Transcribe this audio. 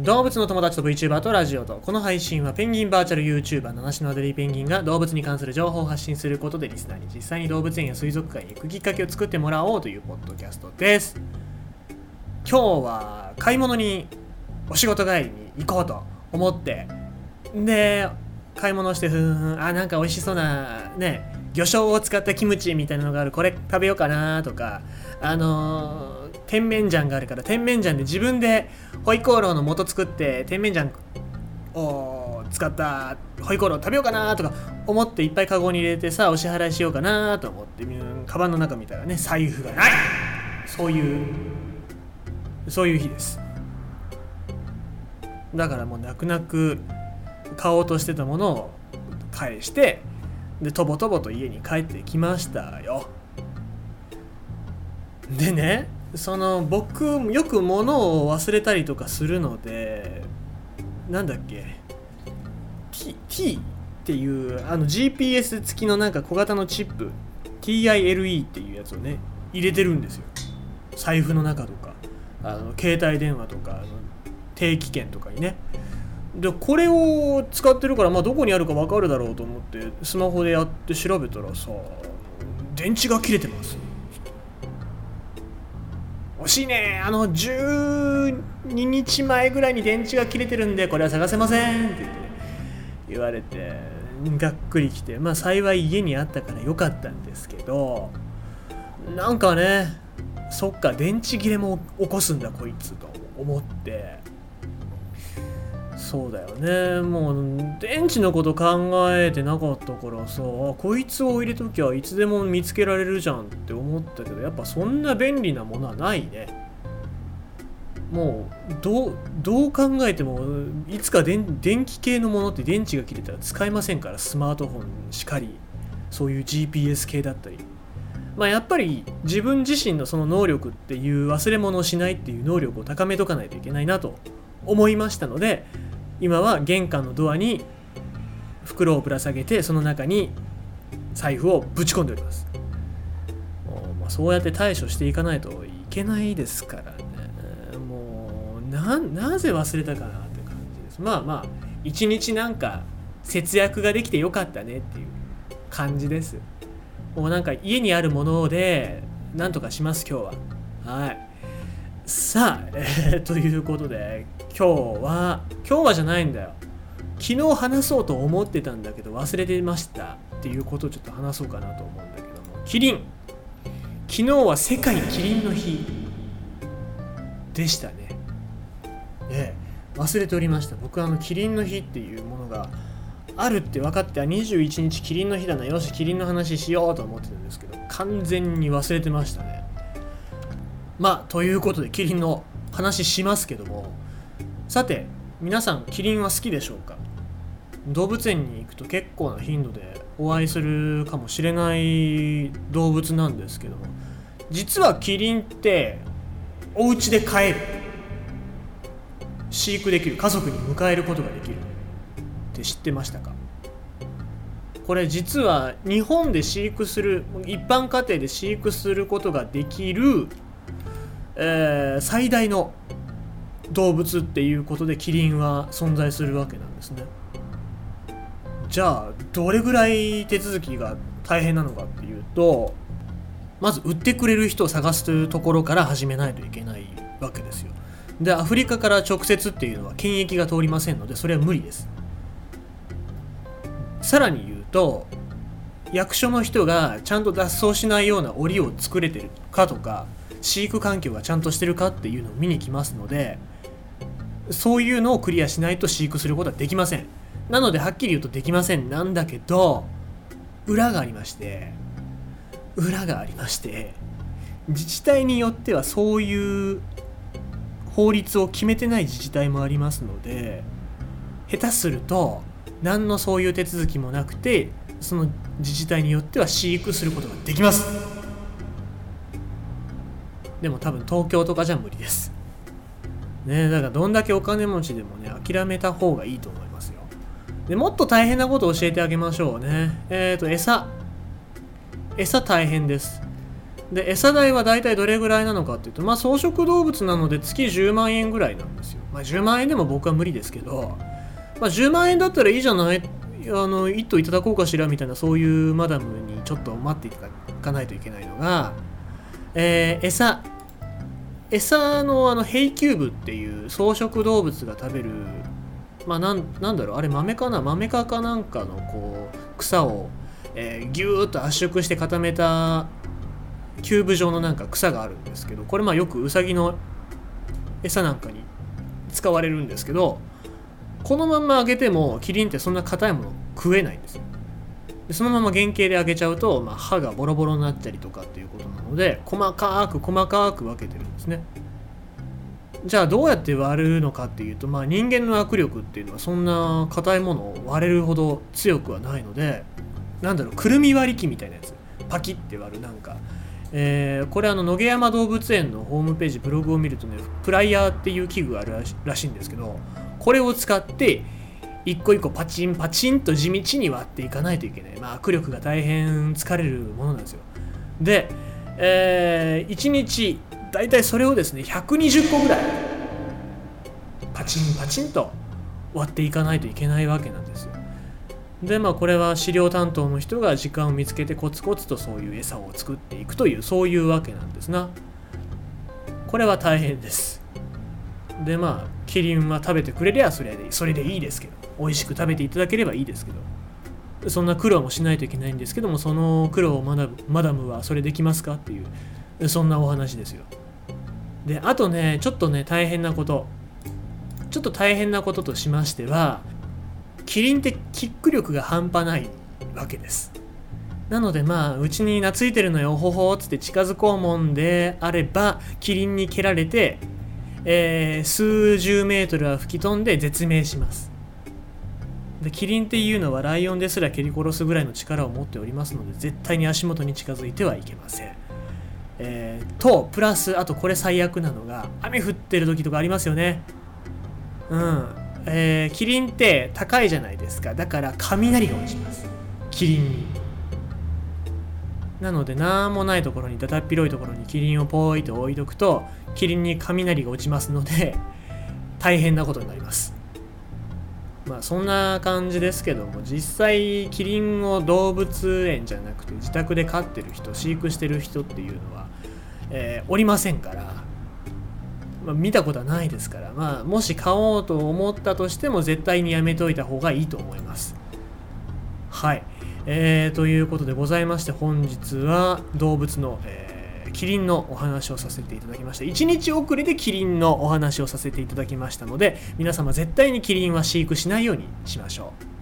動物の友達と VTuber とラジオとこの配信はペンギンバーチャル YouTuber 七種のアデリーペンギンが動物に関する情報を発信することでリスナーに実際に動物園や水族館へ行くきっかけを作ってもらおうというポッドキャストです今日は買い物にお仕事帰りに行こうと思ってで買い物してふんふんあなんか美味しそうなね魚醤を使ったキムチみたいなのがあるこれ食べようかなとかあのー、甜麺醤があるから甜麺醤で自分でホイコーローの素作って甜麺醤を使ったホイコーロー食べようかなとか思っていっぱいカゴに入れてさお支払いしようかなと思ってカバンの中見たらね財布がない。そういうそういう日です。だからもう泣く泣く買おうとしてたものを返してでとぼとぼと家に帰ってきましたよ。でねその僕よく物を忘れたりとかするのでなんだっけ？T, T っていうあの GPS 付きのなんか小型のチップ TILE っていうやつをね入れてるんですよ。財布の中とか。あの携帯電話とかの定期券とかにね。でこれを使ってるから、まあ、どこにあるか分かるだろうと思ってスマホでやって調べたらさ電池が切れてます。惜しいね。あの12日前ぐらいに電池が切れてるんでこれは探せませんって言われてがっくりきてまあ幸い家にあったから良かったんですけどなんかねそっか電池切れも起こすんだこいつと思って。そうだよね。もう電池のこと考えてなかったからさこいつを入れときゃいつでも見つけられるじゃんって思ったけどやっぱそんな便利なものはないね。もうどうどう考えてもいつか電気系のものって電池が切れたら使えませんからスマートフォンしかりそういう GPS 系だったり。まあやっぱり自分自身のその能力っていう忘れ物をしないっていう能力を高めとかないといけないなと思いましたので今は玄関のドアに袋をぶら下げてその中に財布をぶち込んでおります。まあ、そうやって対処していかないといけないですからね。もうななぜ忘れたかなって感じです。まあまあ一日なんか節約ができてよかったねっていう感じです。もうなんか家にあるものでなんとかします今日は。はい。さあ、えー、ということで今日は今日はじゃないんだよ。昨日話そうと思ってたんだけど忘れてましたっていうことをちょっと話そうかなと思うんだけども。キリン。昨日は世界キリンの日でしたね。ええ忘れておりました。僕あのキリンの日っていうものがあるって分かって21日キリンの日だな。よしキリンの話しようと思ってたんですけど完全に忘れてましたね。まあということでキリンの話しますけども。さて皆さんキリンは好きでしょうか？動物園に行くと結構な頻度でお会いするかもしれない動物なんですけども。実はキリンってお家で飼える。飼育できる。家族に迎えることができるって知ってましたか？これ実は日本で飼育する一般家庭で飼育することができる、えー、最大の動物っていうことでキリンは存在するわけなんですね。じゃあどれぐらい手続きが大変なのかっていうとまず売ってくれる人を探すというところから始めないといけないわけですよ。でアフリカから直接っていうのは検疫が通りませんのでそれは無理です。さらに言うと役所の人がちゃんと脱走しないような檻を作れてるかとか飼育環境がちゃんとしてるかっていうのを見に来ますのでそういうのをクリアしないと飼育することはできません。なのではっきり言うとできません。なんだけど裏がありまして裏がありまして自治体によってはそういう法律を決めてない自治体もありますので下手すると何のそういう手続きもなくてその自治体によっては飼育することができます。でも多分東京とかじゃ無理です。ねだからどんだけお金持ちでもね諦めた方がいいと思いますよ。でもっと大変なことを教えてあげましょうね。えっ、ー、と餌。餌大変です。で餌代は大体どれぐらいなのかっていうとまあ草食動物なので月10万円ぐらいなんですよ、まあ、10万円でも僕は無理ですけど、まあ、10万円だったらいいじゃない？あの一頭いただこうかしらみたいなそういうマダムにちょっと待っていかないといけないのが、えー、餌。餌のあのヘイキューブっていう草食動物が食べるまあなんなんだろうあれ豆かな？豆かかなんかのこう草を、えー、ギューッと圧縮して固めたキューブ状のなんか草があるんですけどこれまあよくウサギの餌なんかに使われるんですけどこのまんま揚げてもキリンってそんな硬いもの食えないんですよ。でそのまま原型で揚げちゃうと、まあ、歯がボロボロになったりとかっていうことなので細かく細かく分けてるんですね。じゃあどうやって割るのかっていうと、まあ、人間の握力っていうのはそんな硬いものを割れるほど強くはないのでなんだろうくるみ割り機みたいなやつ。パキッて割るなんか。えー、これあの野毛山動物園のホームページブログを見るとねプライヤーっていう器具があるらしいんですけどこれを使って一個一個パチンパチンと地道に割っていかないといけない、まあ、握力が大変疲れるものなんですよ。で、えー、1日大体それをですね120個ぐらいパチンパチンと割っていかないといけないわけなんですよ。でまあこれは飼料担当の人が時間を見つけてコツコツとそういう餌を作っていくというそういうわけなんですな。これは大変です。でまあキリンは食べてくれりゃそれでそれでいいですけど。美味しく食べていただければいいですけど。そんな苦労もしないといけないんですけどもその苦労をマダマダムはそれできますかっていうそんなお話ですよ。であとねちょっとね大変なこと。ちょっと大変なこととしましてはキリンってキック力が半端ないわけです。なのでまあうちに懐いてるのよ。ほほっつって近づこうもんであればキリンに蹴られて、えー、数十メートルは吹き飛んで絶命します。でキリンっていうのはライオンですら蹴り殺すぐらいの力を持っておりますので絶対に足元に近づいてはいけません。えー、とプラスあとこれ最悪なのが雨降ってる時とかありますよね。うん。えー、キリンって高いじゃないですか。だから雷が落ちます。キリンに。なので何もないところにだだっ広いところにキリンをポーイと置いとくとキリンに雷が落ちますので大変なことになります。まあそんな感じですけども実際キリンを動物園じゃなくて自宅で飼ってる人飼育してる人っていうのは、えー、おりませんからまあ、見たことはないですから、まあ、もし買おうと思ったとしても絶対にやめといた方がいいと思います。はい。えー、ということでございまして本日は動物の、えー、キリンのお話をさせていただきました1日遅れでキリンのお話をさせていただきましたので皆様絶対にキリンは飼育しないようにしましょう。